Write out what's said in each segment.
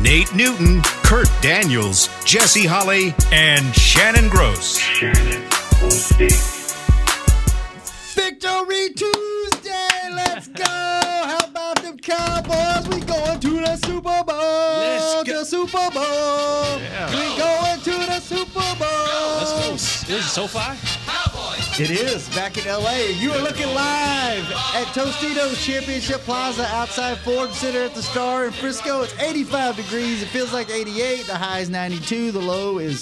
Nate Newton, Kurt Daniels, Jesse Holley, and Shannon Gross. Victory Tuesday, let's go! How about Cowboys? We going to the Super Bowl. Let's go. The Super Bowl. Yeah. We going to the Super Bowl. Let's go. This is SoFi. Cowboys. It is back in LA. You are looking live at Tostitos Championship Plaza outside Ford Center at the Star in Frisco. It's 85 degrees. It feels like 88. The high is 92. The low is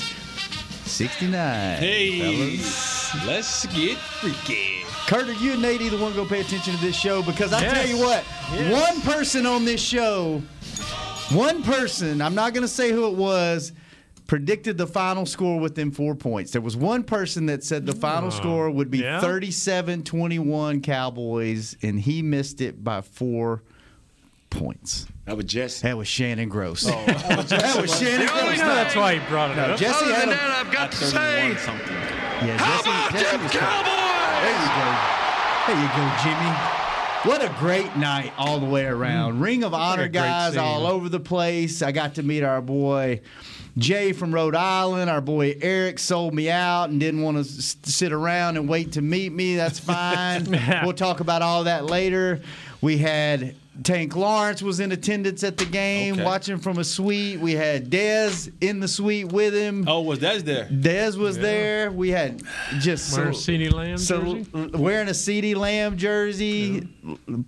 69. Hey, fellas. let's get freaky. Kurt, are you and Nate either one going to pay attention to this show? Because I tell you what, one person on this show, one person, I'm not going to say who it was, predicted the final score within four points. There was one person that said the final oh, score would be yeah? 37 21 Cowboys, and he missed it by four points. That was Jesse. That was Shannon Gross. Oh. that was Shannon Oh, Gross. you know that's why he brought it No, up. Jesse had him. I've got Thirty-one something. Yeah, Jesse, Jesse was There you go. There you go, Jimmy. What a great night all the way around. Ring of Honor guys scene. all over the place. I got to meet our boy Jay from Rhode Island. Our boy Eric sold me out and didn't want to s- sit around and wait to meet me. That's fine. we'll talk about all that later. We had Tank Lawrence was in attendance at the game, Okay. watching from a suite. We had Dez in the suite with him. Oh, was Dez there? Dez was there. We had just Wearing a so- CeeDee Lamb so jersey? wearing a CeeDee Lamb jersey,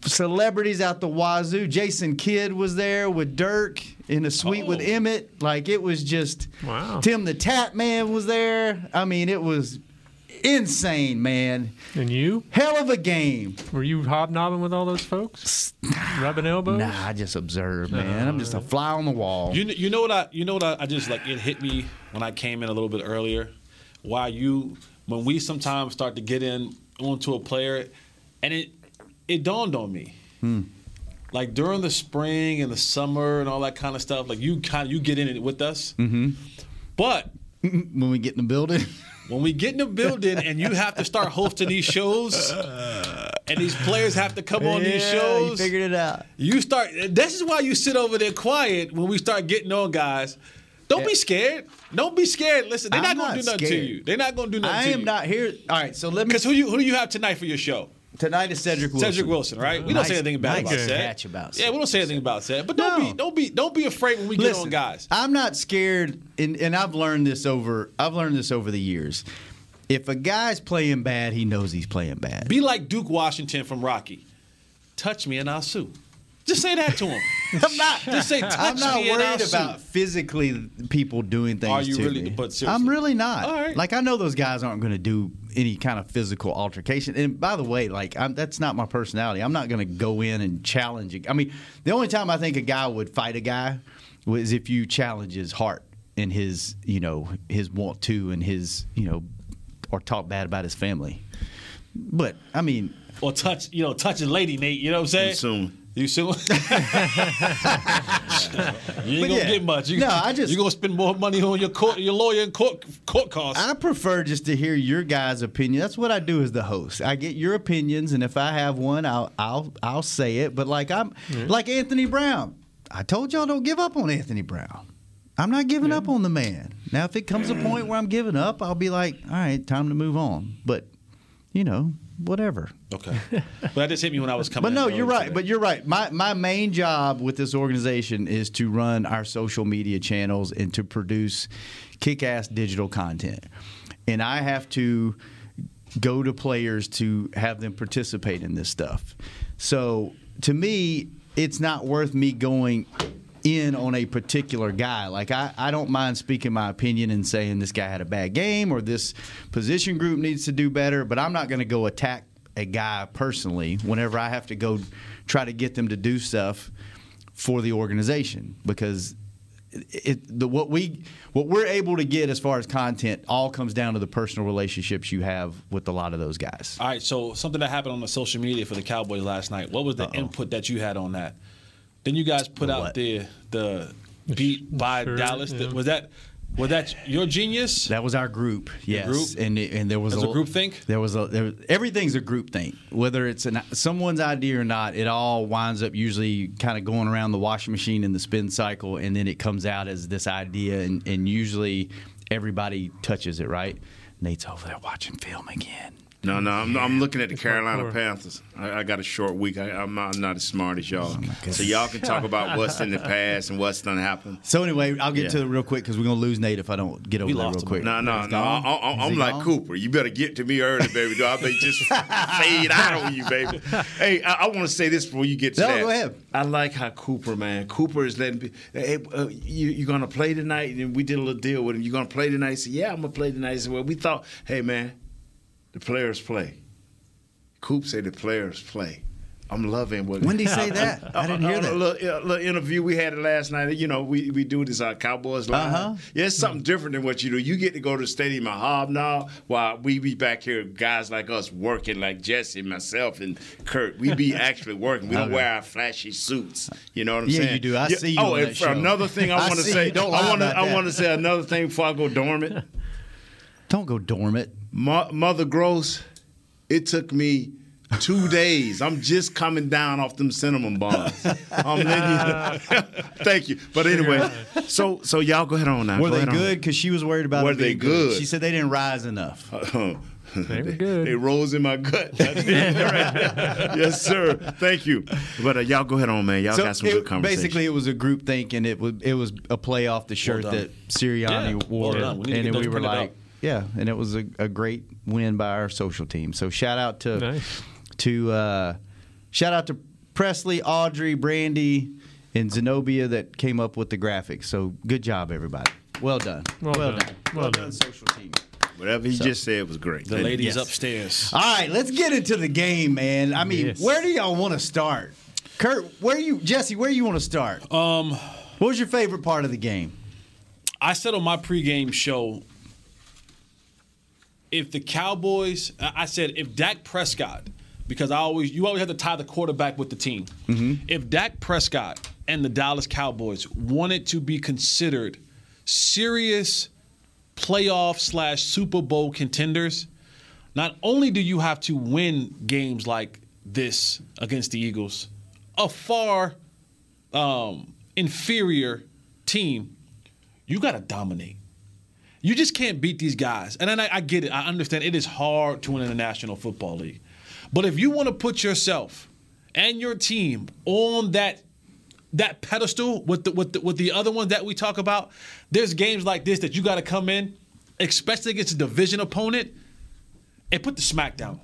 celebrities out the wazoo. Jason Kidd was there with Dirk in a suite with Oh. Emmett. Like it was just Wow. Tim the Tap Man was there. I mean, it was insane, man. And you? Hell of a game. Were you hobnobbing with all those folks? Rubbing elbows? Nah, I just observed, man. I'm just a fly on the wall. You kn- you know what I you know what I, I just like it hit me when I came in a little bit earlier. Why you when we sometimes start to get in onto a player, and it it dawned on me. Like during the spring and the summer and all that kind of stuff, like you kind of you get in it with us. Mm-hmm. But when we get in the building. When we get in the building and you have to start hosting these shows, and these players have to come on these shows, You figured it out. You start. This is why you sit over there quiet when we start getting on guys. Don't be scared. Don't be scared. Listen, they're I'm not gonna not do nothing to you. They're not gonna do nothing I to you. am not here. All right, so let me. Because who you who do you have tonight for your show? Tonight is Cedric Wilson. Cedric Wilson, right? We don't Nice- say anything bad nice about Ced. catch about Yeah, we don't say anything about Ced. But don't No. be don't be don't be afraid when we get on guys. I'm not scared, and, and I've learned this over. I've learned this over the years. If a guy's playing bad, he knows he's playing bad. Be like Duke Washington from Rocky. Touch me and I'll sue. Just say that to him. I'm not. Just say touch I'm not me and I'll worried sue. about physically people doing things Are you to really- me. but seriously. I'm really not. All right. Like I know those guys aren't going to do any kind of physical altercation. And by the way, like I'm, that's not my personality. I'm not going to go in and challenge. a- I mean, the only time I think a guy would fight a guy was if you challenge his heart and his, you know, his want to and his, you know, or talk bad about his family. But I mean, Or touch, you know, touch a lady, Nate. You know what I'm saying? Soon. You sue? you ain't But gonna yeah. get much. You, No, I just- you gonna spend more money on your court, your lawyer and court court costs. I prefer just to hear your guys' opinion. That's what I do as the host. I get your opinions, and if I have one, I'll I'll I'll say it. But like I'm like Anthony Brown. I told y'all don't give up on Anthony Brown. I'm not giving up on the man. Now, if it comes a point where I'm giving up, I'll be like, all right, time to move on. But you know, whatever. okay, but that just hit me when I was coming. But no, you're right. today. But you're right. My my main job with this organization is to run our social media channels and to produce kick-ass digital content. And I have to go to players to have them participate in this stuff. So to me, it's not worth me going in on a particular guy. Like I, I don't mind speaking my opinion and saying this guy had a bad game or this position group needs to do better, but I'm not going to go attack a guy personally whenever I have to go try to get them to do stuff for the organization because it, the what we what we're able to get as far as content all comes down to the personal relationships you have with a lot of those guys. All right, so something that happened on the social media for the Cowboys last night. What was the input that you had on that? Then you guys put The out what? the the beat by Sure, Dallas. yeah. Was that was that your genius? That was our group, yes, group? and it- and there was That's a group think? There was a there, everything's a group think, whether it's an, someone's idea or not. It all winds up usually kind of going around the washing machine in the spin cycle, and then it comes out as this idea, and, and usually everybody touches it. Right? Nate's over there watching film again. No, no, I'm, I'm looking at the Carolina. Panthers. I, I got a short week. I, I'm, not, I'm not as smart as y'all. Oh so y'all can talk about what's in the past and what's done happen. So anyway, I'll get Yeah. to it real quick because we're gonna lose Nate if I don't get over We there real quick. No, no, no. I, I, I'm like gone? Cooper. You better get to me early, baby. I may just fade out on you, baby. Hey, I, I want to say this before you get to No, that. go ahead. I like how Cooper, man. Cooper is letting. pe- Hey, uh, you you gonna play tonight? And we did a little deal with him. You're gonna play tonight? He said, Yeah, I'm gonna play tonight. He said, Well, we thought, hey, man, the players play. Coop said the players play. I'm loving what. When did he say that? I didn't hear that. A little, a little interview we had last night. You know, we, we do this uh, Cowboys live. Uh-huh. Yeah, it's something different than what you do. You get to go to the stadium and hobnob while we be back here, guys like us working, like Jesse, myself, and Kurt. We be actually working. We don't Okay. wear our flashy suits. You know what I'm Yeah, saying? Yeah, you do. I see you Oh, and that for show. another thing, I, I want to say. Don't I want to, I want to say another thing before I go dormant. Don't go dormant. Mo- Mother Gross, it took me two days. I'm just coming down off them cinnamon buns. I'm letting you Thank you. But anyway, so so y'all go ahead on now. Were Go they good? Because she was worried about. Were they good? She said they didn't rise enough. They were good. They rose in my gut. yes, sir. Thank you. But uh, y'all go ahead on, man. Y'all got some it- good conversation. basically, it was a group think, and it was it was a play off the shirt done. that Sirianni Yeah, well wore, done. We and then we were printed like, out. Yeah, and it was a, a great win by our social team. So shout out to Nice. to uh, shout out to Presley, Audrey, Brandy, and Zenobia that came up with the graphics. So good job, everybody. Well done. Well done. Well done. social team. Whatever he just said was great. The ladies Yes. upstairs. All right, let's get into the game, man. I mean, Yes. where do y'all want to start? Kurt, where you Jesse, where you want to start? Um, What was your favorite part of the game? I said on my pregame show, if the Cowboys, I said if Dak Prescott, because I always you always have to tie the quarterback with the team. If Dak Prescott and the Dallas Cowboys wanted to be considered serious playoff slash Super Bowl contenders, not only do you have to win games like this against the Eagles, a far um, inferior team, you got to dominate. You just can't beat these guys. And then I, I get it. I understand it is hard to win in the National Football League. But if you want to put yourself and your team on that that pedestal with the with the, with the other ones that we talk about, there's games like this that you got to come in, especially against a division opponent, and put the smack down.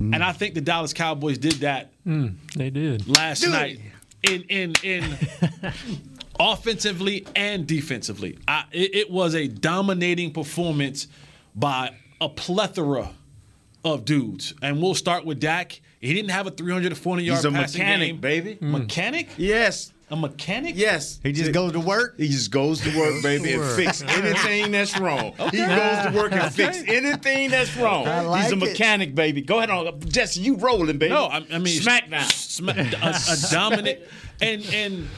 Mm. And I think the Dallas Cowboys did that mm, They did. last night in in in offensively and defensively. I, it, it was a dominating performance by a plethora of dudes. And we'll start with Dak. He didn't have a 300 to 400 yard He's a passing mechanic, game. baby. Mm. Mechanic? Yes. A mechanic? Yes. He just goes to work. He just goes to work, baby, and fix anything that's wrong. He goes to work and fix anything that's wrong. I like He's a it. mechanic, baby. Go ahead on, Jesse. You rolling, baby? No, I, I mean SmackDown. Sma- a, a dominant, and and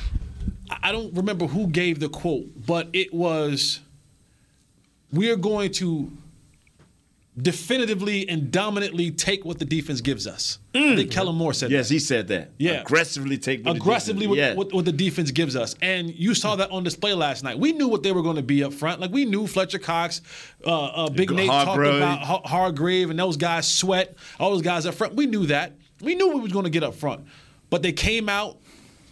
I don't remember who gave the quote, but it was, "We are going to definitively and dominantly take what the defense gives us." I think Kellen Moore said Yes, that. he said that. Yeah. aggressively take what the aggressively defense- with, yeah. what, what the defense gives us. And you saw that on display last night. We knew what they were going to be up front. Like we knew Fletcher Cox, uh, uh, Big Nate talked about Har- Hargrave and those guys sweat, all those guys up front. We knew that. We knew we was going to get up front. But they came out.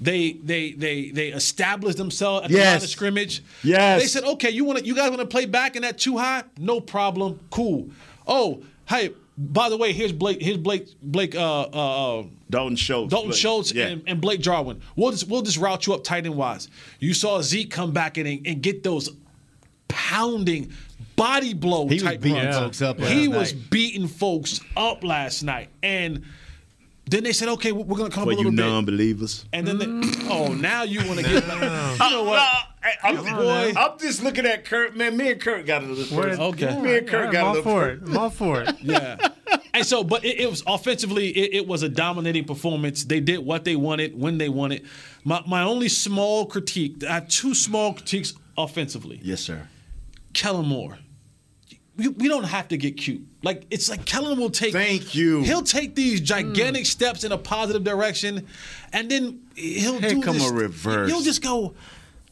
They they they they established themselves at the line Yes. of scrimmage. Yes. They said, okay, you want you guys want to play back in that too high? No problem. Cool. Oh, hey, by the way, here's Blake. Here's Blake. Blake. Uh, uh, uh, Dalton Schultz. Dalton Blake. Schultz Yeah. and, and Blake Jarwin. We'll just we'll just route you up tight end wise. You saw Zeke come back in and, and get those pounding body blow He was beating runs. folks up he was night. beating folks up last night, and then they said, "Okay, we're going to come For a you little bit." non-believers. And then, they, mm. oh, now you want to get? you know what? I'm, boy. I'm just looking at Kurt. Man, me and Kurt got a little Where- first. Okay. Me and Kurt I'm got a all little for first. it. I'm all for it. Yeah. and so, but it, it was offensively, it, it was a dominating performance. They did what they wanted when they wanted. My, my only small critique, I have two small critiques offensively. Yes, sir. Kellen Moore. We, we don't have to get cute. Like it's like Kellen will take. Thank you. He'll take these gigantic mm. steps in a positive direction, and then he'll Here do come this. a reverse. He'll just go.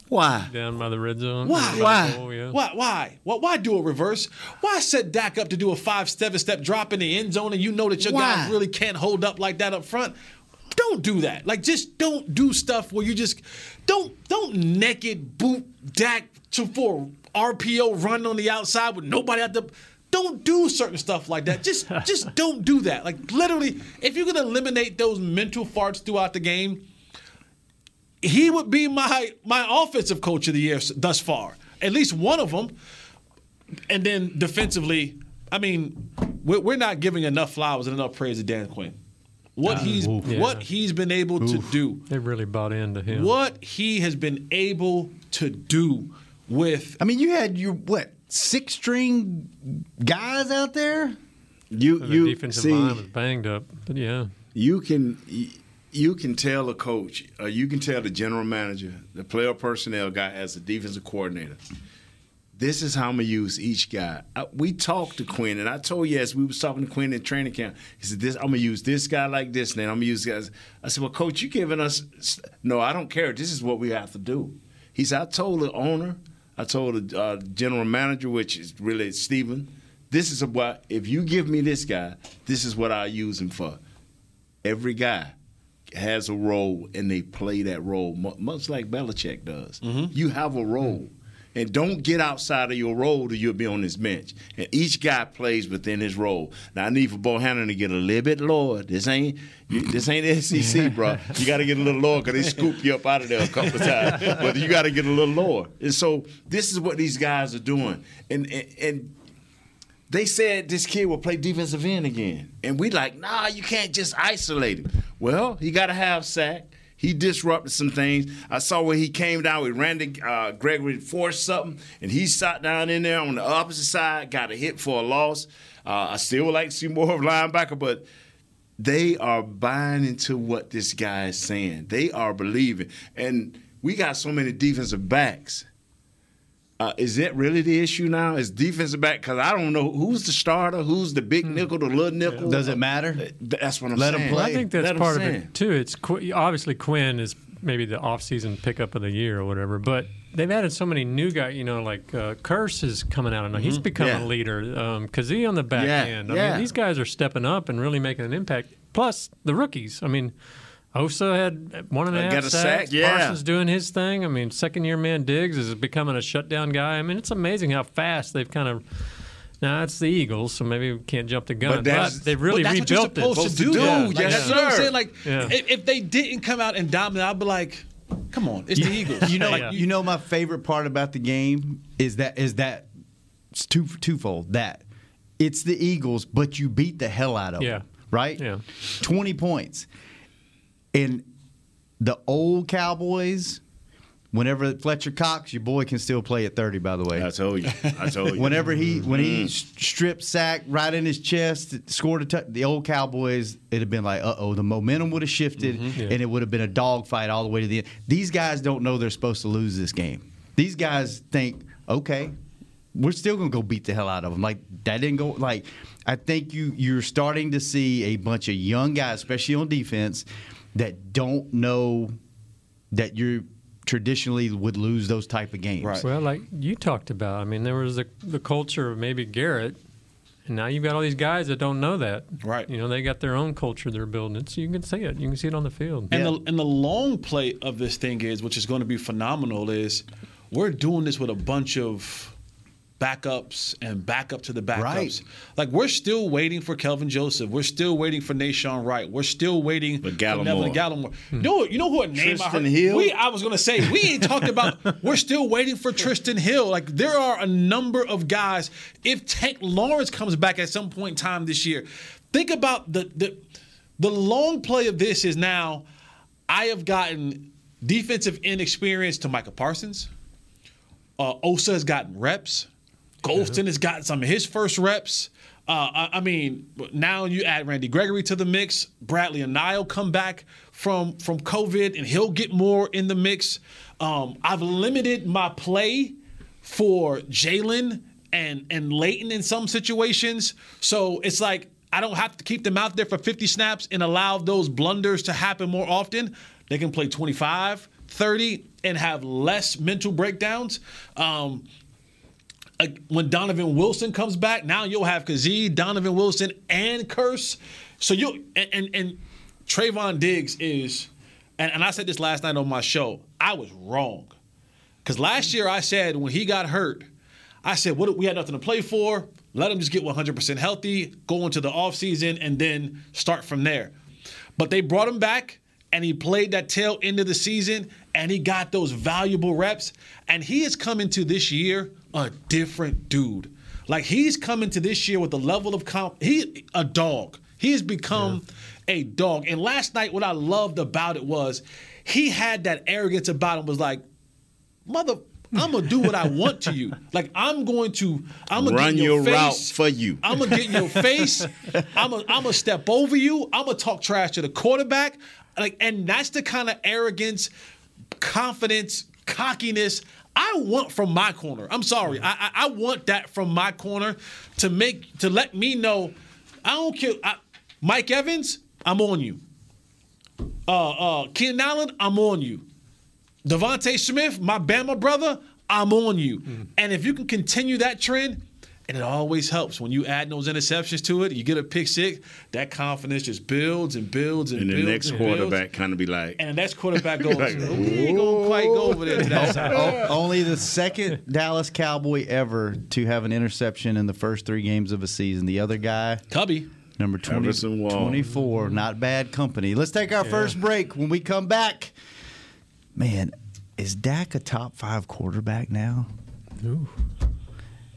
Why? Down by the red zone. Why? Why? goal, yeah. Why? Why? Why? Why do a reverse? Why set Dak up to do a five seven step drop in the end zone and you know that your Why? guys really can't hold up like that up front? Don't do that. Like just don't do stuff where you just don't don't naked boot Dak to for RPO run on the outside with nobody at the. Don't do certain stuff like that. Just just don't do that. Like literally, if you're gonna eliminate those mental farts throughout the game, he would be my my offensive coach of the year thus far. At least one of them. And then defensively, I mean, we're, we're not giving enough flowers and enough praise to Dan Quinn. What he's Yeah. what he's been able to do, They really bought into him. what he has been able to do with I mean, you had your what six string guys out there. You The you defensive see line was banged up, but yeah. you can you can tell a coach, uh, you can tell the general manager, the player personnel guy as a defensive coordinator. This is how I'm gonna use each guy. I, we talked to Quinn, and I told you as we was talking to Quinn in training camp. He said, "This I'm gonna use this guy like this, and then I'm gonna use guys." I said, "Well, coach, you giving us? No, I don't care. This is what we have to do." He said, "I told the owner, I told the uh, general manager, which is really Stephen, this is what if you give me this guy, this is what I use him for." every guy has a role and they play that role much like Belichick does. You have a role. And don't get outside of your role or you'll be on this bench. And each guy plays within his role. Now I need for Bohanna to get a little bit lower. This ain't this ain't SEC, bro. You got to get a little lower because they scoop you up out of there a couple times. But you got to get a little lower. And so this is what these guys are doing. And and, and they said this kid will play defensive end again. And we like, nah, you can't just isolate him. Well, he got to have sack. He disrupted some things. I saw where he came down with Randy uh, Gregory forced something, and he sat down in there on the opposite side, got a hit for a loss. Uh, I still would like to see more of linebacker, but they are buying into what this guy is saying. They are believing. And we got so many defensive backs. Uh, is that really the issue now? Is defensive back? Because I don't know who's the starter, who's the big nickel, the little nickel. Does it matter? That's what I'm Let saying. play. I think that's Let 'em part of saying. it too. It's Qu- obviously Quinn is maybe the off-season pickup of the year or whatever, but they've added so many new guys. You know, like uh, Kearse is coming out, and he's become Mm-hmm. Yeah. a leader. Um, Kazee on the back Yeah, end. I yeah. mean, these guys are stepping up and really making an impact. Plus the rookies. I mean. Osa had one and a Uh, got a sacks. sack, yeah. Parsons doing his thing. I mean, second year man Diggs is becoming a shutdown guy. I mean, it's amazing how fast they've kind of. Now it's the Eagles, so maybe we can't jump the gun. But But, they've really but that's what you're rebuilt it. supposed, Supposed to to do. do, though. Like, yes, that's what I'm sir. saying. Like, Yeah. if, if they didn't come out and dominate, I'd be like, come on, it's the Eagles. You know, Yeah. you know, my favorite part about the game is that is that it's two twofold. That it's the Eagles, but you beat the hell out of Yeah. them, right? Yeah. twenty points, and the old Cowboys. Whenever Fletcher Cox, your boy can still play at thirty. By the way, I told you. I told you. Whenever he when he Mm-hmm. stripped sack right in his chest, scored a touch. The old Cowboys, it'd have been like, uh oh, the momentum would have shifted, Mm-hmm. Yeah. and it would have been a dogfight all the way to the end. These guys don't know they're supposed to lose this game. These guys think, okay, we're still gonna go beat the hell out of them. Like that didn't go. Like I think you you're starting to see a bunch of young guys, especially on defense, that don't know that you're traditionally would lose those type of games. Right. Well, like you talked about, I mean, there was the the culture of maybe Garrett, and now you've got all these guys that don't know that. Right. You know, they got their own culture they're building. It's you can see it. You can see it on the field. And the and the long play of this thing is, which is going to be phenomenal, is we're doing this with a bunch of backups and backup to the backups. Right. Like we're still waiting for Kelvin Joseph. We're still waiting for Nahshon Wright. We're still waiting For for Gallimore. Neville Gallimore. You know, you know who a name I Trysten heard? Hill? We, I was going to say we ain't talked about. We're still waiting for Trysten Hill. Like there are a number of guys. If Tank Lawrence comes back at some point in time this year, think about the the the long play of this is now. I have gotten defensive inexperience to Micah Parsons. Uh, Osa has gotten reps. Golston has gotten some of his first reps. Uh, I, mean, now you add Randy Gregory to the mix. Bradley and Nile come back from from COVID, and he'll get more in the mix. Um, I've limited my play for Jaylon and and Leighton in some situations, so it's like I don't have to keep them out there for 50 snaps and allow those blunders to happen more often. They can play 25, 30, and have less mental breakdowns. Um, uh, when Donovan Wilson comes back, now you'll have Kazee, Donovan Wilson, and Kearse. So you and, and and Trevon Diggs is, and, and I said this last night on my show. I was wrong because last year I said when he got hurt, I said what we had nothing to play for. Let him just get 100% healthy, go into the offseason, and then start from there. But they brought him back, and he played that tail end of the season, and he got those valuable reps. And he is coming to this year a different dude. Like he's coming to this year with a level of comp. He a dog. He has become yeah. a dog. And last night, what I loved about it was he had that arrogance about him. Was like, mother. I'm gonna do what I want to you. Like I'm going to. I'm gonna run get your, your face. route for you. I'm gonna get in your face. I'm gonna I'm gonna step over you. I'm gonna talk trash to the quarterback. Like, and that's the kind of arrogance, confidence, cockiness I want from my corner. I'm sorry. I, I, I want that from my corner to make to let me know. I don't care. I, Mike Evans, I'm on you. Uh, uh, Keenan Allen, I'm on you. DeVonta Smith, my Bama brother, I'm on you. Mm-hmm. And if you can continue that trend, and it always helps when you add those interceptions to it. You get a pick six, that confidence just builds and builds and, and builds. And the next and quarterback kind of be like, and the next quarterback goes, like, we ain't gonna quite go over there to that side. Only the second Dallas Cowboy ever to have an interception in the first three games of a season. The other guy, Cubby. Number 20, 24. Not bad company. Let's take our yeah. first break. When we come back, man, is Dak a top five quarterback now? Ooh.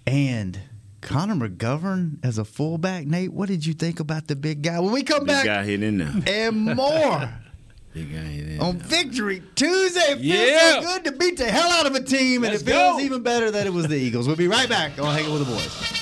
And Connor McGovern as a fullback. Nate, what did you think about the big guy? When we come big back, guy hit in there. and more. big guy hit in on there. Victory Tuesday. It feels Yeah. so good to beat the hell out of a team, and Let's it feels go. even better that it was the Eagles. We'll be right back on Hanging with the Boys.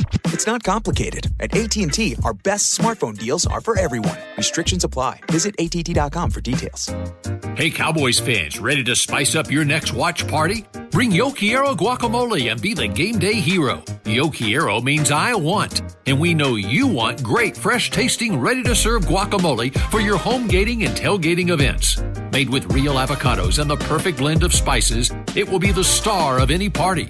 It's not complicated. At AT&T, our best smartphone deals are for everyone. Restrictions apply. Visit att.com for details. Hey, Cowboys fans, ready to spice up your next watch party? Bring Yo Quiero guacamole and be the game day hero. Yo Quiero means I want, and we know you want great, fresh tasting, ready to serve guacamole for your home gating and tailgating events. Made with real avocados and the perfect blend of spices, it will be the star of any party.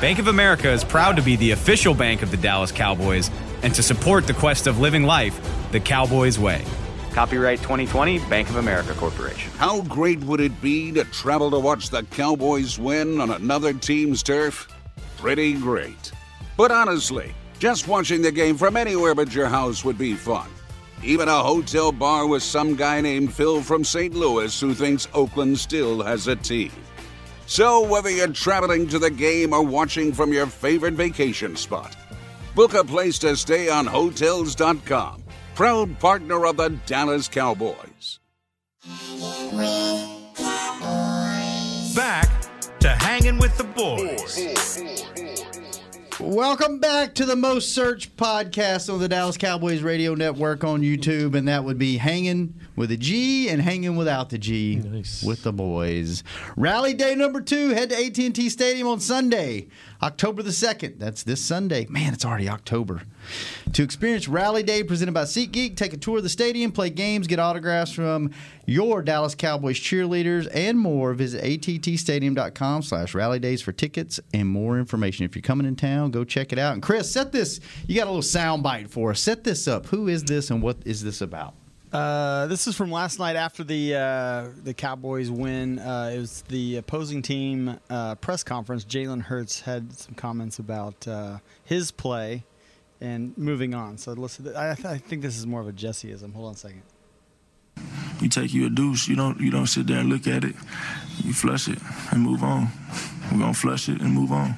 Bank of America is proud to be the official bank of the Dallas Cowboys and to support the quest of living life the Cowboys way. Copyright 2020 Bank of America Corporation. How great would it be to travel to watch the Cowboys win on another team's turf? Pretty great. But honestly, just watching the game from anywhere but your house would be fun. Even a hotel bar with some guy named Phil from St. Louis who thinks Oakland still has a team. So, whether you're traveling to the game or watching from your favorite vacation spot, book a place to stay on Hotels.com, proud partner of the Dallas Cowboys. Back to hanging with the boys. Welcome back to the most searched podcast on the Dallas Cowboys Radio Network on YouTube, and that would be Hanging with a G and Hanging Without the G Nice. with the boys. Rally day number two. Head to AT&T Stadium on Sunday. October the 2nd. That's this Sunday. Man, it's already October. To experience Rally Day presented by SeatGeek, take a tour of the stadium, play games, get autographs from your Dallas Cowboys cheerleaders, and more. Visit attstadium.com slash rally days for tickets and more information. If you're coming in town, go check it out. And Chris, set this. You got a little sound bite for us. Set this up. Who is this and what is this about? Uh, this is from last night after the uh, the Cowboys win. Uh, it was the opposing team uh, press conference. Jalen Hurts had some comments about uh, his play and moving on. So listen, I, I think this is more of a Jesseism. Hold on a second. You take you a deuce. You don't you don't sit there and look at it. You flush it and move on. We're gonna flush it and move on.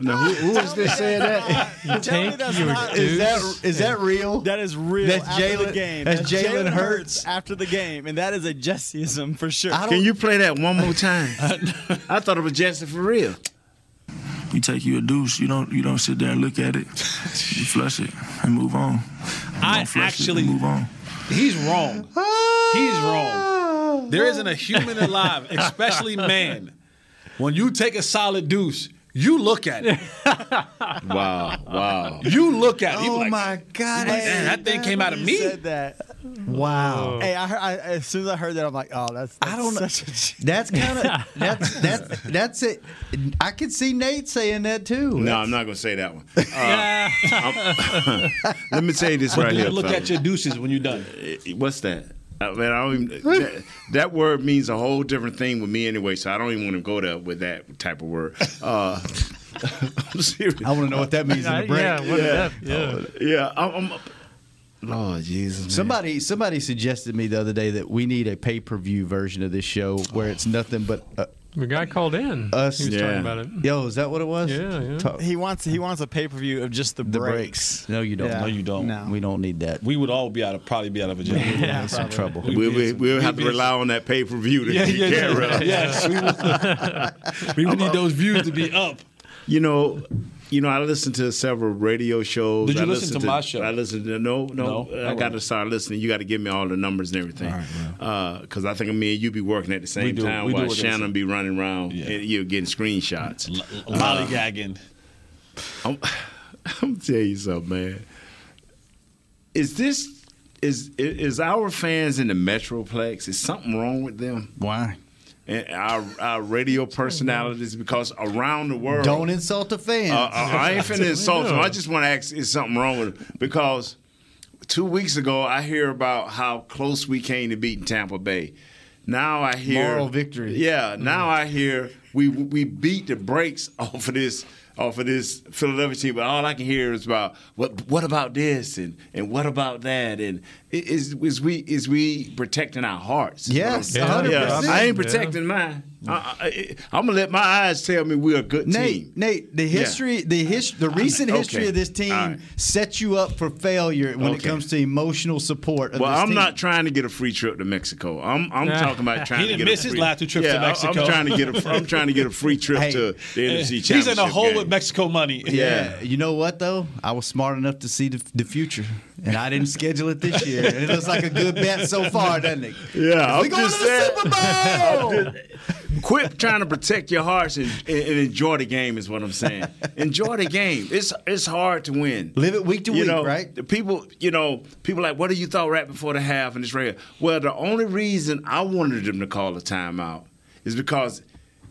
Now, who, who is this saying that? You Tell me that's not, Is that is that real? That is real. That's after Jalen- the game. that's Jalen Hurts. after the game, and that is a Jesseism for sure. Can you play that one more time? I thought it was Jesse for real. You take you a deuce. You don't you don't sit there and look at it. You flush it and move on. We're I gonna flush it actually- and move on. He's wrong. He's wrong. There isn't a human alive, especially man. When you take a solid deuce, you look at it. Wow, wow. You look at it. Oh like, my God! like, "Man, that thing came out of You me. said that. Wow. Hey, I, heard, I as soon as I heard that, I'm like, oh, that's, that's I don't know. such a That's kind of that's that's that's it. I could see Nate saying that too. No, I'm not going to say that one. Uh, I'm- let me tell you this But right do you here. look fella. at your deuces when you're done. What's that? I mean, I don't even, that, that word means a whole different thing with me anyway, so I don't even want to go there with that type of word. Uh, I'm serious. I want to know what that means in the break. Yeah, what did? Yeah. Oh, yeah. I'm, I'm, Lord Jesus. man. Somebody somebody suggested me the other day that we need a pay per view version of this show where it's nothing but uh, The guy called in. us. He was talking about it. Yo, is that what it was? Yeah, yeah. Talk- He wants he wants a pay per view of just the, the breaks. breaks. No, you don't. Yeah. No, you don't. No. We don't need that. We would all be out of probably be out of a jail. We're in some trouble. We'll, we, we'll have to rely on that pay per view to Yeah, take yeah, care yeah. of. Yes, we would, we would need those views to be up. You know, you know, I listen to several radio shows. Did you I listen to my show? I listen to no, no. No? I got to start listening. You got to give me all the numbers and everything, because uh, I think me and you be working at the same do. time while Shannon be running around Yeah. and you're getting screenshots. Uh, lollygagging. I'm, I'm tell you something, man. Is this is is our fans in the Metroplex? Is something wrong with them? Why? And our our radio personalities because around the world Don't insult the fans. Uh, uh, I ain't finna insult them. I just want to ask: Is something wrong with them? Because two weeks ago, I hear about how close we came to beating Tampa Bay. Now I hear Moral victory. Yeah. Now I hear we we beat the brakes off of this off of this Philadelphia team, but all I can hear is about what what about this and and what about that and is is we is we protecting our hearts? is what I'm Yes, saying. 100%. Yeah, I ain't Yeah. protecting mine. I, I, I'm gonna let my eyes tell me we're a good Nate, team. Nate, the Yeah. history, the his, the recent Okay. history of this team All right. sets you up for failure when it comes to emotional support. Of Well, this I'm team. not trying to get a free trip to Mexico. I'm I'm Nah. talking about trying He to didn't get miss a his free, last two trips to yeah, I- Mexico. I'm trying to get a I'm trying to get a free trip Hey. to the NFC Championship. He's Championship. in a hole game. with Mexico money. Yeah. you know what though? I was smart enough to see the, the future, and I didn't schedule it this year. It looks like a good bet so far, doesn't it? Yeah, we I'm going just to the saying- Super Bowl. Quit trying to protect your hearts and, and, enjoy the game is what I'm saying. enjoy the game. It's it's hard to win. Live it week to you week, know, right? The people, you know, people like, what do you thought right before the half and it's right here? Well, the only reason I wanted them to call a timeout is because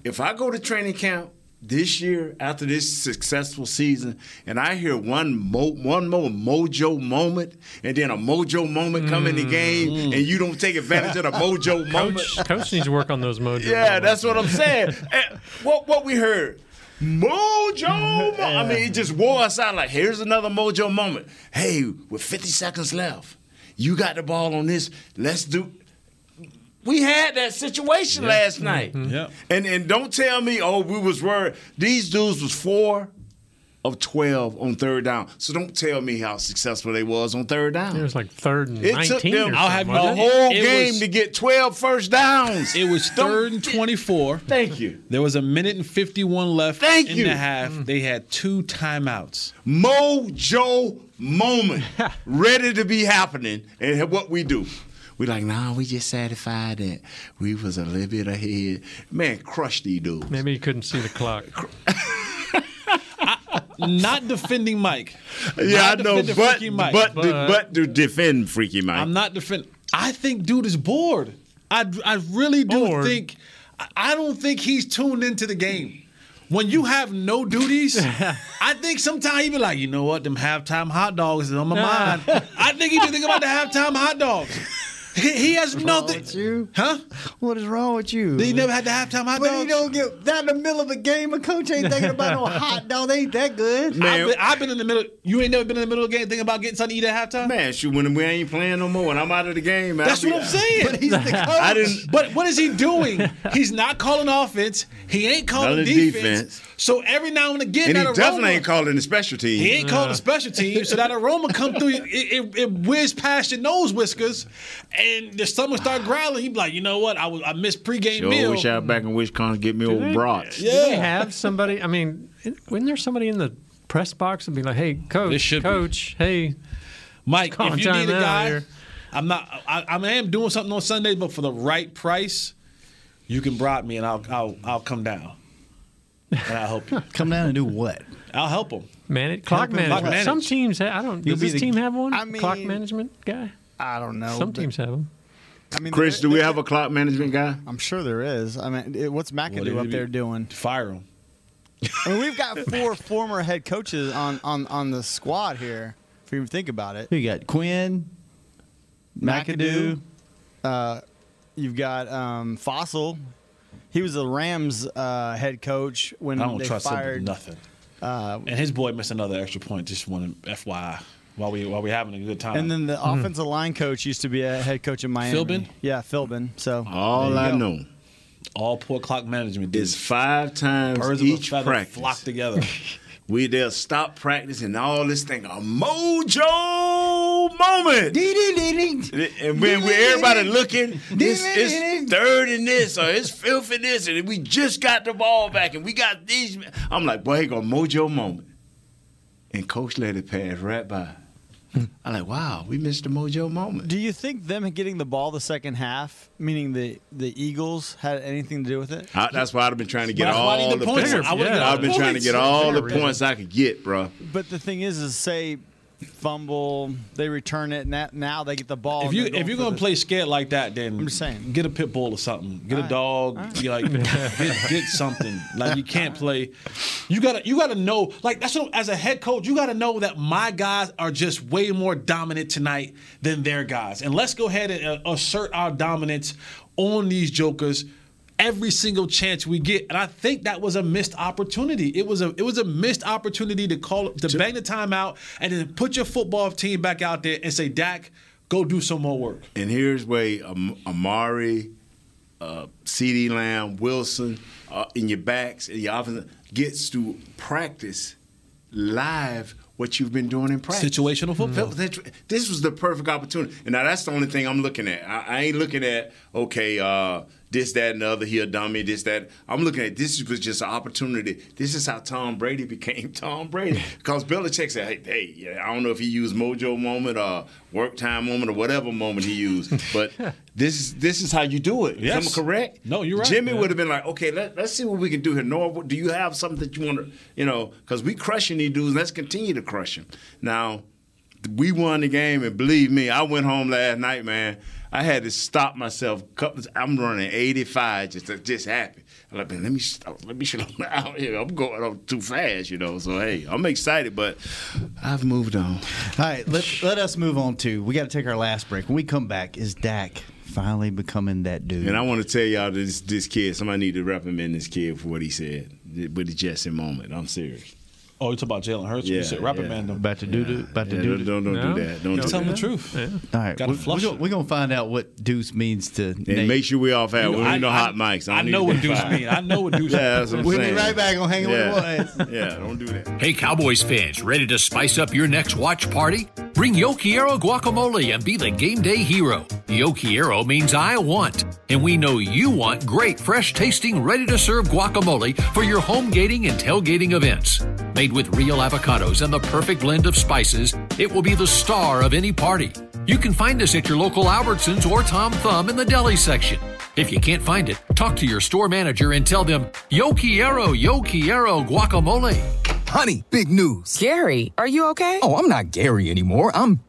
if I go to training camp this year after this successful season and I hear one mo- one more mojo moment and then a mojo moment come in the mm. game and you don't take advantage of the mojo moment. Coach, coach needs to work on those mojo. Yeah, moments. that's what I'm saying. What what we heard. Mojo, mo- I mean, it just wore us out. Like, here's another mojo moment. Hey, with 50 seconds left, you got the ball on this. Let's do. We had that situation last mm-hmm. night. Mm-hmm. Yep. And and don't tell me, oh, we was worried. These dudes was four of 12 on third down. So don't tell me how successful they was on third down. It was like third and It 19 took them or I'll have something, you it? whole It game was- to get 12 first downs. It was Don't- third and 24. Thank you. There was a minute and 51 left Thank in you. the half. Mm-hmm. They had two timeouts. Mojo moment ready to be happening. And what we do, We like, nah, we just satisfied that we was a little bit ahead. Man, crush these dudes. Maybe he couldn't see the clock. Not defending Mike. Yeah, Not I know, but Mike. but to, but to defend Freaky Mike. I'm not defending. I think dude is bored. I, I really do think. I- I don't think he's tuned into the game. When you have no duties, I think sometimes he be like, you know what, them halftime hot dogs is on my mind. I think he just think about the halftime hot dogs. He, he has nothing. you? Huh? What is wrong with you? He never had the halftime hot But dogs. you don't get that in the middle of a game. A coach ain't thinking about no hot dog. They ain't that good. I've, been, I've been in the middle. You ain't never been in the middle of the game thinking about getting something to eat at halftime. Man, shoot, when we ain't playing no more, and I'm out of the game, That's I what I'm saying. But he's the coach. I didn't. But what is he doing? He's not calling offense. He ain't calling defense. defense. So every now and again, And he that definitely aroma, ain't calling the special team. he ain't calling the special team. So that aroma come through, it, it, it whiz past your nose whiskers, and the stomach start growling. He be like, you know what? I was I missed pregame Sure meal. wish I was back in Wisconsin to get me old brats. Do they have somebody? I mean, wasn't there somebody in the press box and be like, "Hey, coach, There should be. coach, hey, Mike, if you need a guy, here. I'm not. I, I am doing something on Sundays, but for the right price, you can bribe me, and I'll I'll I'll come down, and I'll help you. Come down and do what? I'll help him. man, clock him management." manage. Some teams, ha- I don't. You'll Does this the- team have one? I mean, clock management guy. I don't know. Some teams have them. I mean, Chris, do we have a clock management guy? I'm sure there is. I mean, it- what's What McAdoo did up he there doing? Fire him. I mean, we've got four former head coaches on, on, on the squad here. If you even think about it, Who you got? Quinn, McAdoo. Uh, you've got um, Fassel. He was the Rams uh, head coach when I don't they trust him fired. with nothing. Uh, And his boy missed another extra point. Just wanted FYI while we while we having a good time. and then the hmm. offensive line coach used to be a head coach in Miami. Philbin? Yeah, Philbin. So All I go. know all poor clock management is is five times birds of a each feather practice. flock together. We they'll stop practice and all this thing a mojo moment. And when we everybody looking, it's, it's third in this or it's fifth in this, and we just got the ball back and we got these. I'm like, boy, he got mojo moment. And coach let it pass right by. I'm like, wow, we missed a mojo moment. Do you think them getting the ball the second half, meaning the the Eagles, had anything to do with it? I, that's why I've been trying to get That's all the the points. points. I wanna get all I've been the trying to get all the points I could get, bro. But the thing is, is say fumble, they return it, and that, now they get the ball. if you if you're gonna the- play scared like that, then I'm just saying. get a pit bull or something. Get a right. dog. You like get, get something. Like you can't play. You gotta you gotta know. Like that's what as a head coach, you gotta know that my guys are just way more dominant tonight than their guys. And let's go ahead and uh, assert our dominance on these jokers every single chance we get. And I think that was a missed opportunity. It was a it was a missed opportunity to call to bang the timeout and then put your football team back out there and say, Dak, go do some more work. And here's where Am- Amari, uh, CeeDee Lamb, Wilson, uh, in your backs, and your offense gets to practice live what you've been doing in practice. Situational football. This was the perfect opportunity. And now that's the only thing I'm looking at. I, I ain't looking at, okay, uh, this, that, and the other, he a dummy, this, that. I'm looking at this was just an opportunity. This is how Tom Brady became Tom Brady. Because Belichick said, hey, hey, yeah, I don't know if he used mojo moment or work time moment or whatever moment he used, but this is this is how you do it. Yes. Am I correct? No, you're right. Jimmy Yeah. would have been like, okay, let, let's see what we can do here. Noah, do you have something that you want to, you know, because we crushing these dudes, let's continue to crush them. Now, we won the game, and believe me, I went home last night, man. I had to stop myself. I'm running 85, just just happy. I'm like, man, let me stop, let me slow down here. I'm going up too fast, you know. So hey, I'm excited, but I've moved on. All right, let, let us move on to. We got to take our last break. When we come back, is Dak finally becoming that dude? And I want to tell y'all this this kid, somebody need to reprimand this kid for what he said with the Jesse moment. I'm serious. Oh, you talk about Jalen Hurts? Yeah, you said rapid yeah. man them. about to do the, about to Yeah, do don't, the- don't, don't No. do that. Don't No. do Tell that. them the truth. All right, Gotta we're, flush we're, it. gonna, we're gonna find out what Deuce means to. And Nate. make sure we off air. We I- ain't no I- hot mics. I don't know what Deuce fired. mean. I know what Deuce Yeah, that's what I'm We'll be right back on Hanging yeah. with the Boys. Yeah, don't do that. Hey, Cowboys fans, ready to spice up your next watch party? Bring Yo Quiero guacamole and be the game day hero. Yo Quiero means I want, and we know you want great, fresh tasting, ready to serve guacamole for your home gating and tailgating events. Made with real avocados and the perfect blend of spices, it will be the star of any party. You can find us at your local Albertsons or Tom Thumb in the deli section. If you can't find it, talk to your store manager and tell them, Yo quiero, yo quiero guacamole. Honey, big news. Gary, are you okay? Oh, I'm not Gary anymore. I'm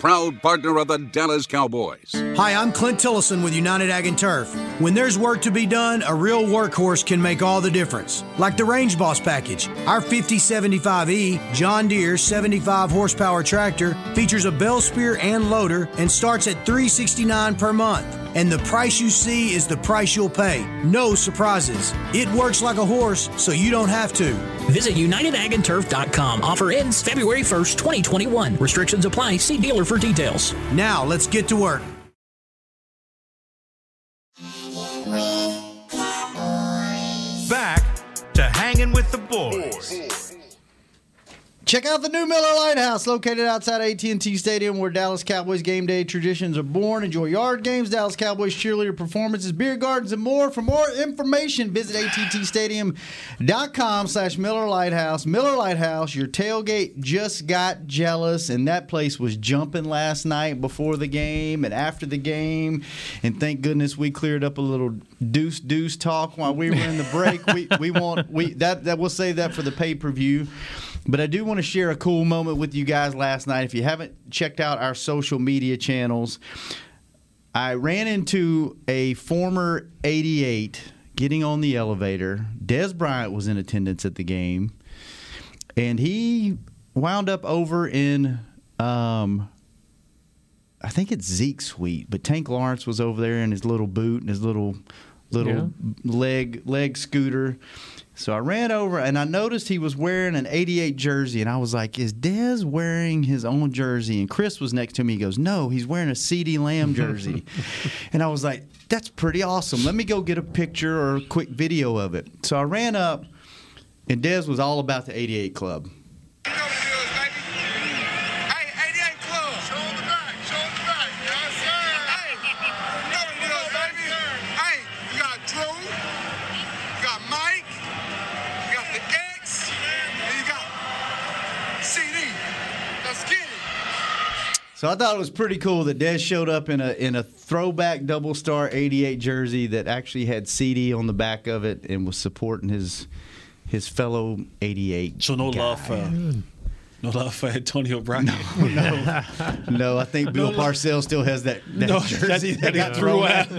proud partner of the Dallas Cowboys. Hi, I'm Clint Tillison with United Ag and Turf. When there's work to be done, a real workhorse can make all the difference. Like the Range Boss package. Our 5075E John Deere 75 horsepower tractor features a bale spear and loader and starts at 369 per month. And the price you see is the price you'll pay. No surprises. It works like a horse, so you don't have to. Visit UnitedAgAndTurf.com. Offer ends February 1st, 2021. Restrictions apply. See dealer for details. Now, let's get to work. Back to hanging with the boys. Check out the new Miller Lite House located outside AT&T Stadium where Dallas Cowboys game day traditions are born. Enjoy yard games, Dallas Cowboys cheerleader performances, beer gardens, and more. For more information, visit attstadium.com slash Miller Lite House. Miller Lite House, your tailgate just got jealous, and that place was jumping last night before the game and after the game. And thank goodness we cleared up a little deuce deuce talk while we were in the break. we we want we that that we'll save that for the pay per view. But I do want to share a cool moment with you guys last night. If you haven't checked out our social media channels, I ran into a former 88 getting on the elevator. Dez Bryant was in attendance at the game, and he wound up over in, um, I think it's Zeke's suite, but Tank Lawrence was over there in his little boot and his little little Yeah. leg leg scooter. So I ran over and I noticed he was wearing an 88 jersey. And I was like, Is Dez wearing his own jersey? And Chris was next to me. He goes, No, he's wearing a CeeDee Lamb jersey. and I was like, That's pretty awesome. Let me go get a picture or a quick video of it. So I ran up, and Dez was all about the 88 Club. So I thought it was pretty cool that Dez showed up in a in a throwback double star 88 jersey that actually had CeeDee on the back of it and was supporting his his fellow 88. So no guy. love for no love for Antonio Brown. no, no. I think Bill Parcells still has that, that No, jersey that- that, got thrown out.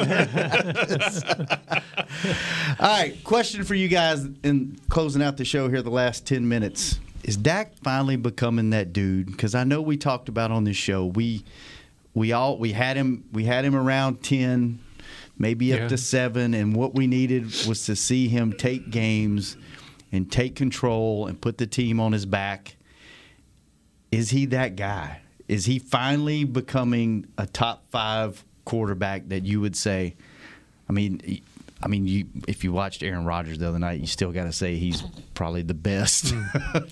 All right, question for you guys in closing out the show here, the last ten minutes. Is Dak finally becoming that dude? Because I know we talked about on this show. We we all we had him we had him around ten, maybe Yeah. up to seven, and what we needed was to see him take games and take control and put the team on his back is he that guy? Is he finally becoming a top five quarterback that you would say? I mean, I mean, you, if you watched Aaron Rodgers the other night, you still got to say he's probably the best. I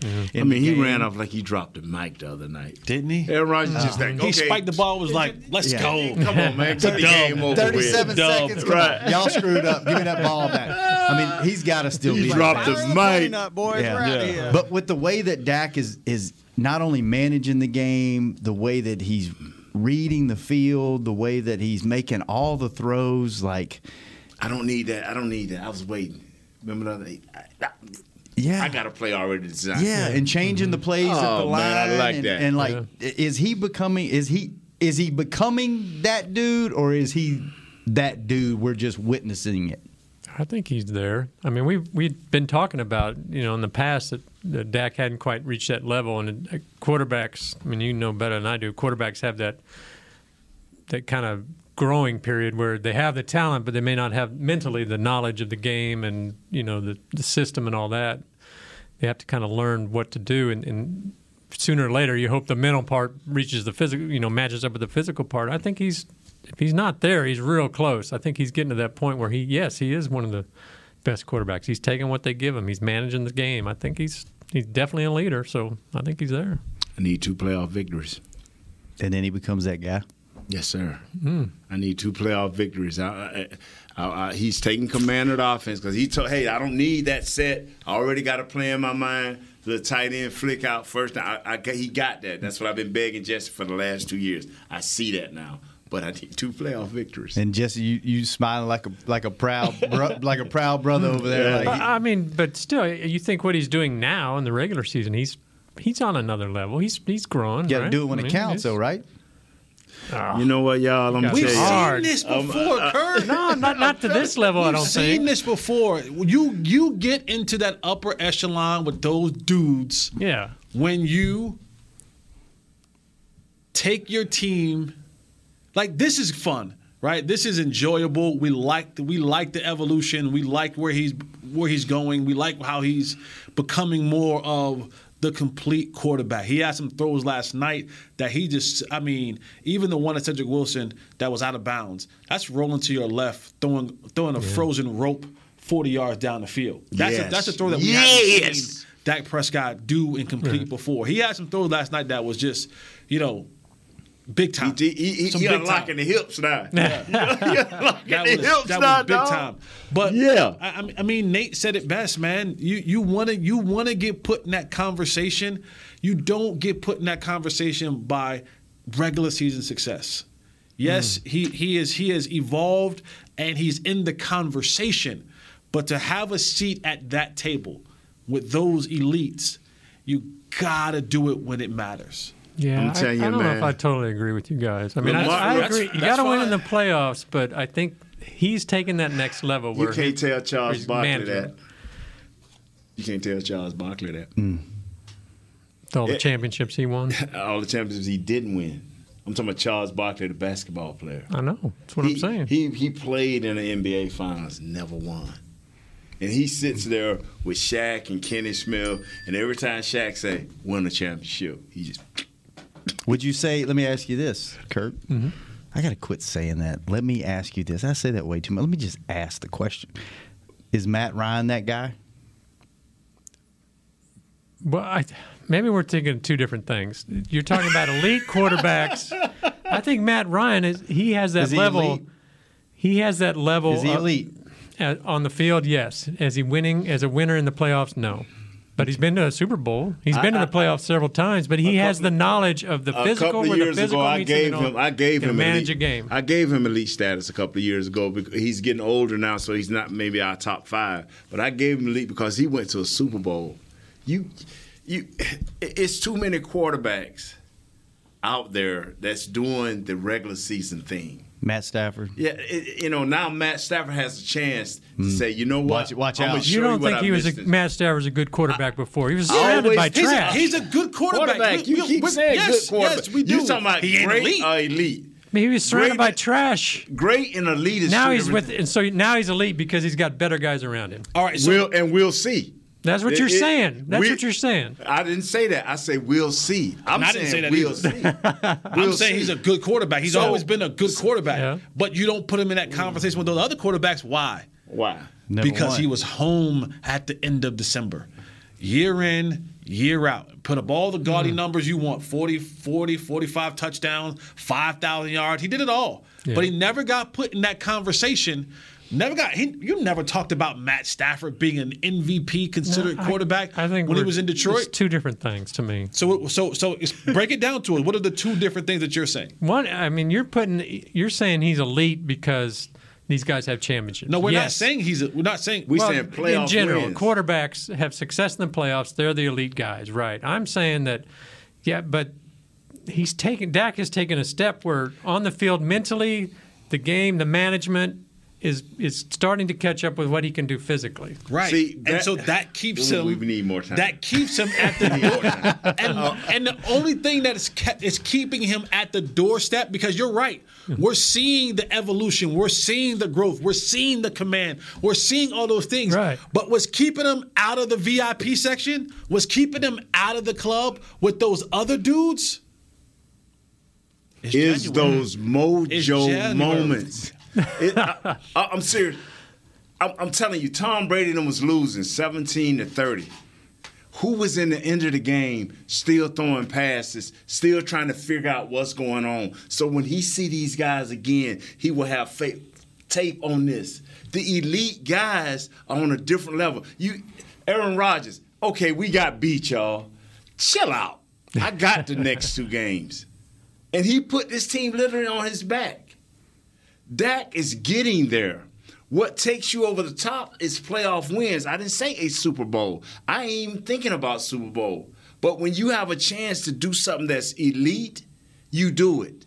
mean, he game. ran off like he dropped a mic the other night. Didn't he? Aaron Rodgers just Uh, like, He spiked the ball. Was like, let's Yeah. go. Come on, man. Get the game over with. 37 Dub. seconds. Right. Y'all screwed up. Give me that ball back. I mean, he's got to still He be dropped the the mic. Clean up, boys. Yeah. We're out of Yeah. But with the way that Dak is is not only managing the game, the way that he's reading the field, the way that he's making all the throws, like I don't need that. I don't need that. I was waiting. Remember the other? I, I, yeah, I got a play already designed. yeah, and changing the plays at the Oh, line. man, I like and, that. And like, is he becoming? Is he is he becoming that dude, or is he that dude? We're just witnessing it. I think he's there. I mean, we've we've been talking about you know in the past that, that Dak hadn't quite reached that level, and uh, quarterbacks. I mean, you know better than I do. Quarterbacks have that that kind of growing period where they have the talent, but they may not have mentally the knowledge of the game and you know the the system and all that. They have to kind of learn what to do, and, and sooner or later, you hope the mental part reaches the physical, you know, matches up with the physical part. I think he's if he's not there, he's real close. I think he's getting to that point where he, yes, he is one of the best quarterbacks. He's taking what they give him. He's managing the game. I think he's he's definitely a leader. So I think he's there. I need two playoff victories. And then he becomes that guy. Yes, sir. Mm. I need two playoff victories. I, I, I, he's taking command of the offense because he told, "Hey, I don't need that set. I already got a play in my mind. The tight end flick out first. I, I, he got that. That's what I've been begging Jesse for the last two years. I see that now but I need two playoff victories. And Jesse, you, you smiling like a like a proud bro, like a proud brother over there. Like, But, I mean, but still, you think what he's doing now in the regular season, he's he's on another level. He's he's growing. you got to right? do it when I it mean, counts, though, right? Ah. You know what, y'all? I'm We've tell you. seen this um, before, uh, uh, Kurt. No, not not to this level. I We've don't think. We've seen this before. You you get into that upper echelon with those dudes. Yeah. When you take your team, like this is fun, right? This is enjoyable. We like the, we like the evolution. We like where he's where he's going. We like how he's becoming more of the complete quarterback. He had some throws last night that he just, I mean, even the one at Cedric Wilson that was out of bounds, that's rolling to your left, throwing throwing a frozen rope 40 yards down the field. That's, a, Yes. that's a throw that we Yes. haven't seen Dak Prescott do and complete before. He had some throws last night that was just, you know, big time. He, he, he, Some he unlocking time. the hips now. Yeah. that the was, hips that now, was big dog. time. But Yeah. I, I mean- Nate said it best, man. You you want to you want to get put in that conversation. You don't get put in that conversation by regular season success. Yes, mm. he he is he has evolved and he's in the conversation. But to have a seat at that table with those elites, you gotta do it when it matters. Yeah, I'm I, telling I you, don't know if. I totally agree with you guys. I mean, I, Lamar- I that's- agree. You got to win in the playoffs, but I think he's taking that next level. You can't tell Charles Barkley managing that. You can't tell Charles Barkley that. Mm. all the Yeah. championships he won. All the championships he didn't win. I'm talking about Charles Barkley, the basketball player. I know. That's what he, I'm saying. He he played in the NBA Finals, never won. And he sits there with Shaq and Kenny Smith, and every time Shaq say, "Win a championship," he just Would you say? Let me ask you this, Kurt. Mm-hmm. I got to quit saying that. Let me ask you this. I say that way too much. Let me just ask the question: Is Matt Ryan that guy? Well, I, maybe we're thinking of two different things. You're talking about elite quarterbacks. I think Matt Ryan is. He has that he level. elite? He has that level. Is he of- elite? uh, on the field? Yes. Is he winning as a winner in the playoffs? No. But he's been to a Super Bowl. He's been to the playoffs several times. But he has the knowledge of the physical. a physical. couple of years ago, I gave him. I gave him manage elite, a game. I gave him elite status a couple of years ago because he's getting older now, so he's not maybe our top five. But I gave him elite because he went to a Super Bowl. You, you, it's too many quarterbacks out there that's doing the regular season thing. Matt Stafford. Yeah, it, you know now Matt Stafford has a chance to hmm. say, you know what, Watch- watch out. you don't what think I he was missed a, this- Matt Stafford's a good quarterback before? He was surrounded always- by he's a- trash. He's a good quarterback. quarterback. You We- keep we- saying yes, good quarterback. Yes, we do. You talking about he great elite. or elite? I mean, he was surrounded Great- by trash. Great and elite is Now he's different with, and so now he's elite because he's got better guys around him. All right, so we'll, and we'll see. That's what It- you're it- saying. That's we- what you're saying. I didn't say that. I say we'll see. I'm And I saying didn't say that we'll either. see. I'm saying see. he's a good quarterback. He's So- always been a good quarterback. Yeah. But you don't put him in that conversation with those other quarterbacks. Why? Why? Never because won. he was home at the end of December. Year in, year out. Put up all the gaudy mm. numbers you want 40, 40, 45 touchdowns, 5,000 yards. He did it all. Yeah. But he never got put in that conversation. Never got. He, you never talked about Matt Stafford being an MVP considered I- quarterback I, think when he was in Detroit. It's two different things to me. So, so, so it's, break it down to it. What are the two different things that you're saying? One, I mean, you're putting, you're saying he's elite because these guys have championships. No, we're not saying he's. A, we're not saying. We Well, saying playoff in general, wins. quarterbacks have success in the playoffs. They're the elite guys, right? I'm saying that, yeah, but he's taken. Dak has taken a step where on the field mentally, the game, the management, is is starting to catch up with what he can do physically. Right. See, and so that keeps Ooh, him. we need more time. That keeps him at the door. and, uh, and the only thing that is kept, is keeping him at the doorstep because you're right. We're seeing the evolution. We're seeing the growth. We're seeing the command. We're seeing all those things. Right. But what's keeping him out of the VIP section? Was keeping him out of the club with those other dudes? is January. those mojo moments. It- I, am serious. I'm, I'm telling you, Tom Brady was losing 17 to 30. Who was in the end of the game still throwing passes, still trying to figure out what's going on? So when he see these guys again, he will have fa- tape on this. The elite guys are on a different level. You, Aaron Rodgers. Okay, we got beat, y'all. Chill out. I got the next two games. And he put this team literally on his back. Dak is getting there. What takes you over the top is playoff wins. I didn't say a Super Bowl. I ain't even thinking about Super Bowl. But when you have a chance to do something that's elite, you do it.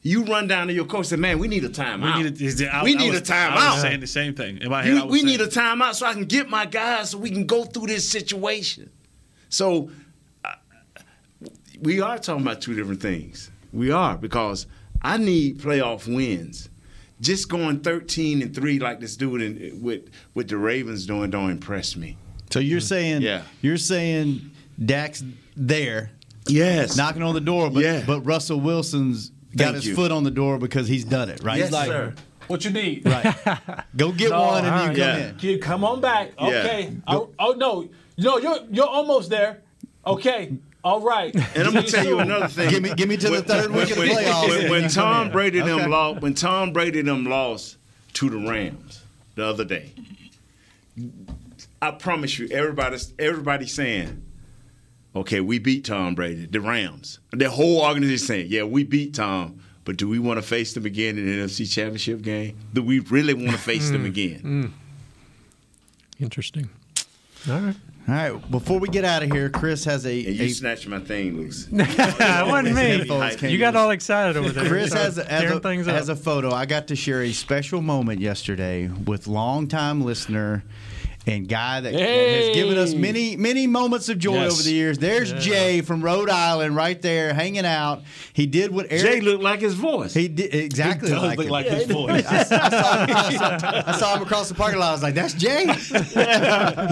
You run down to your coach and say, man, we need a timeout. We need a, I- we I need was- a timeout. I was saying the same thing. In my head, You- I was we saying- need a timeout so I can get my guys so we can go through this situation. So uh, we are talking about two different things. We are because I need playoff wins. Just going 13 and three like this dude in, with with the Ravens doing don't impress me. So you're mm. saying Yeah. you're saying Dak's there, yes, knocking on the door, but Yeah. but Russell Wilson's got Thank his you. foot on the door because he's done it, right? He's like, What you need? Right. Go get No, one and all you right. come Yeah. in. Kid, come on back. Yeah. Okay. Oh, oh, no, no, you're you're almost there. Okay. All right. And I'm gonna tell you another thing. Give me- give me to the third week of the when- playoffs. When, when Tom Okay. Brady them lost, when Tom Brady them lost to the Rams the other day, I promise you, everybody's everybody's saying, "Okay, we beat Tom Brady, the Rams." The whole organization saying, "Yeah, we beat Tom." But do we want to face them again in the NFC Championship game? Do we really want to face them Mm. again? Mm. Interesting. All right. All right. Before we get out of here, Chris has a. And you a- snatched my thing loose. That wasn't me. You got all excited over there. Chris Start has, a, has, a, things has a photo. I got to share a special moment yesterday with longtime listener and guy that, that has given us many many moments of joy Yes. over the years. There's Yeah. Jay from Rhode Island right there hanging out. He did what Eric Jay looked like his voice. He did exactly He does like look like his voice. I, I saw him across, I saw him across the parking lot. I was like, "That's Jay."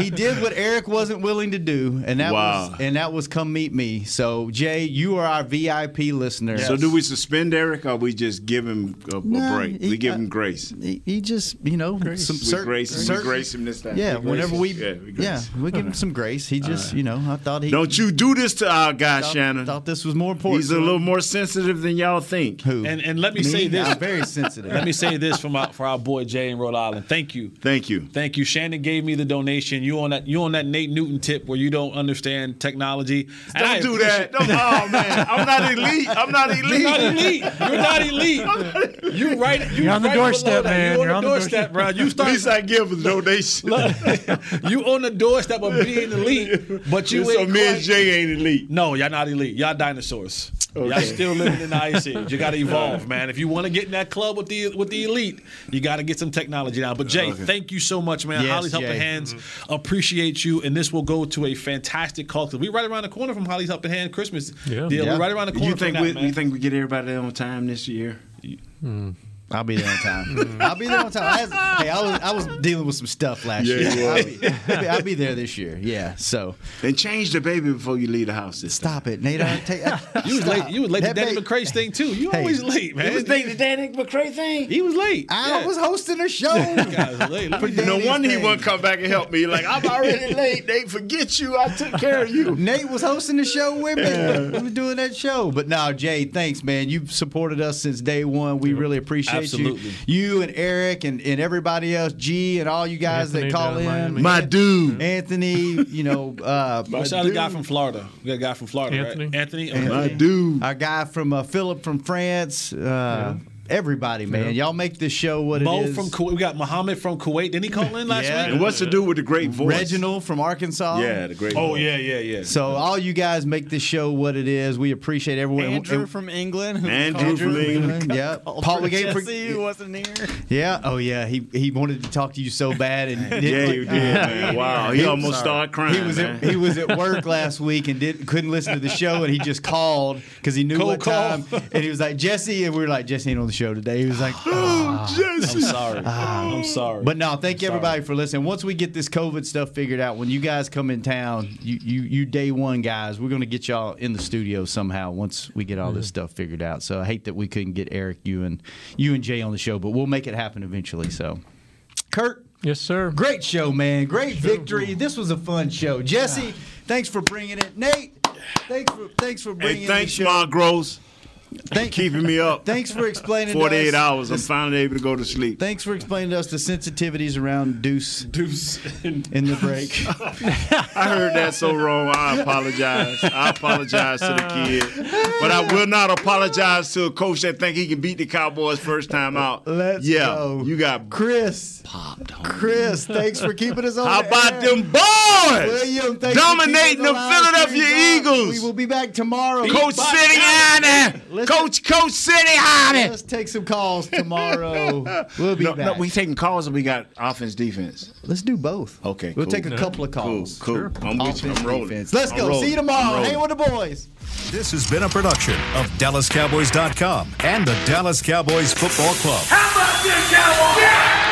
he did what Eric wasn't willing to do, and that Wow. was and that was come meet me. So Jay, you are our VIP listener. So do we suspend Eric or we just give him a, a No, break? he- we give him grace. He, he just, you know, some We cer- grace him- we grace him this time. Yeah, We grace whenever we, Yeah, we grace yeah, we give him some grace. He just, you know, I thought he Don't you do this to our guy, thought, Shannon. Thought this was more important. He's a little more sensitive than y'all think. Who? And and let me, Me? say this. I'm very sensitive. Let me say this from our, for our boy Jay in Rhode Island. Thank you. Thank you. Thank you. Shannon gave me the donation. You on that you on that Nate Newton tip where you don't understand technology. Don't I do that. Don't, oh man, I'm not elite. I'm not elite. You're not elite. You're not elite. You right. You You're on the right below doorstep, man. You on You're the on the doorstep, bro. You At start. least I give a donation. you on the doorstep of being elite, but you so ain't So me and Jay ain't elite. No, y'all not elite. Y'all dinosaurs. Y'all still living in the ice age. You got to evolve, man. If you want to get in that club with the with the elite, you got to get some technology now. But Jay, Okay. thank you so much, man. Yes, Holley's Helping Jay. Hands mm-hmm. appreciate you, and this will go to a fantastic cause. We're right around the corner from Holley's Helping Hand Christmas Yeah. deal. Yeah. We're right around the corner. You think from we, that, man. you think we get everybody on time this year? I'll be there on time. I'll be there on time. I was- hey, I was I was dealing with some stuff last Yeah, year. you I'll be, I'll, be, I'll be there this year. Yeah. So And change the baby before you leave the house. This stop it, Nate. I take, You was late. You was late to That Danny ba- McCray's thing too. You Hey. always late, man. You was thinking the Danny McCray thing? He was late. I was hosting a show. Guys late. No wonder he wouldn't come back and help me. Like I'm already late. Nate, forget you. I took care of you. Nate was hosting the show with me. We were doing that show. But now, Jay, thanks, man. You've supported us since day one. We really appreciate Absolutely. you. You and Eric and, and everybody else, G and all you guys Anthony that call in in. Miami. My dude. Anthony, you know, uh, What's the other guy from Florida? We got a guy from Florida, Anthony. right? Anthony. Okay. My dude. our guy from uh, Philip from France. Uh, everybody, man. Y'all make this show what Mo it is. from Kuwait. We got Muhammad from Kuwait. Didn't he call in last Yeah. week? And what's to do with the great voice? Reginald from Arkansas. Yeah, the great. Oh voice. yeah, yeah, yeah. So all you guys make this show what it is. We appreciate everyone. Andrew And- from England. Who Andrew from England. Yeah, Paul for we gave for- Jesse, wasn't here. Yeah. Oh yeah. He he wanted to talk to you so bad and Yeah, didn't- you did, man. Wow, he almost started crying. He was man. at, he was at work last week and didn't couldn't listen to the show and he just called because he knew Cold what call. time and he was like Jesse and we were like Jesse ain't on the show today. He was like, oh, oh Jesse. I'm sorry. Ah. I'm sorry. but no, thank you everybody for listening. Once we get this COVID stuff figured out, when you guys come in town, you you, you day one guys, we're gonna get y'all in the studio somehow once we get all this stuff figured out. So I hate that we couldn't get Eric, you and you and Jay on the show, but we'll make it happen eventually. So, Kurt. Yes, sir. Great show, man. Great victory. This was a fun show. Jesse, thanks for bringing it. Nate, thanks for thanks for bringing Hey, thanks, the show. Mark Gross. Thank- keeping me up. Thanks for explaining. to 48 us hours. I'm finally able to go to sleep. Thanks for explaining to us the sensitivities around Deuce Deuce. in the break. I heard that so wrong. I apologize. I apologize to the kid. But I will not apologize to a coach that think he can beat the Cowboys first time out. Let's yeah, go. you got Chris. Popped. Chris, thanks for keeping us on. How the about air. them boys? William, thanks Dominating keeping the line Philadelphia strings up. Eagles. We will be back tomorrow. Coach City on there. Listen- Coach Coach City on it. Let's take some calls tomorrow. We'll be No, back. no, we taking calls or we got offense defense. Let's do both. Okay, We'll cool. take a couple of calls. Cool, cool. I'm with you. Offense, I'm rolling. defense. Let's I'm go. rolling. See you tomorrow. rolling. Hang with the boys. This has been a production of DallasCowboys.com and the Dallas Cowboys Football Club. How about this, Cowboys?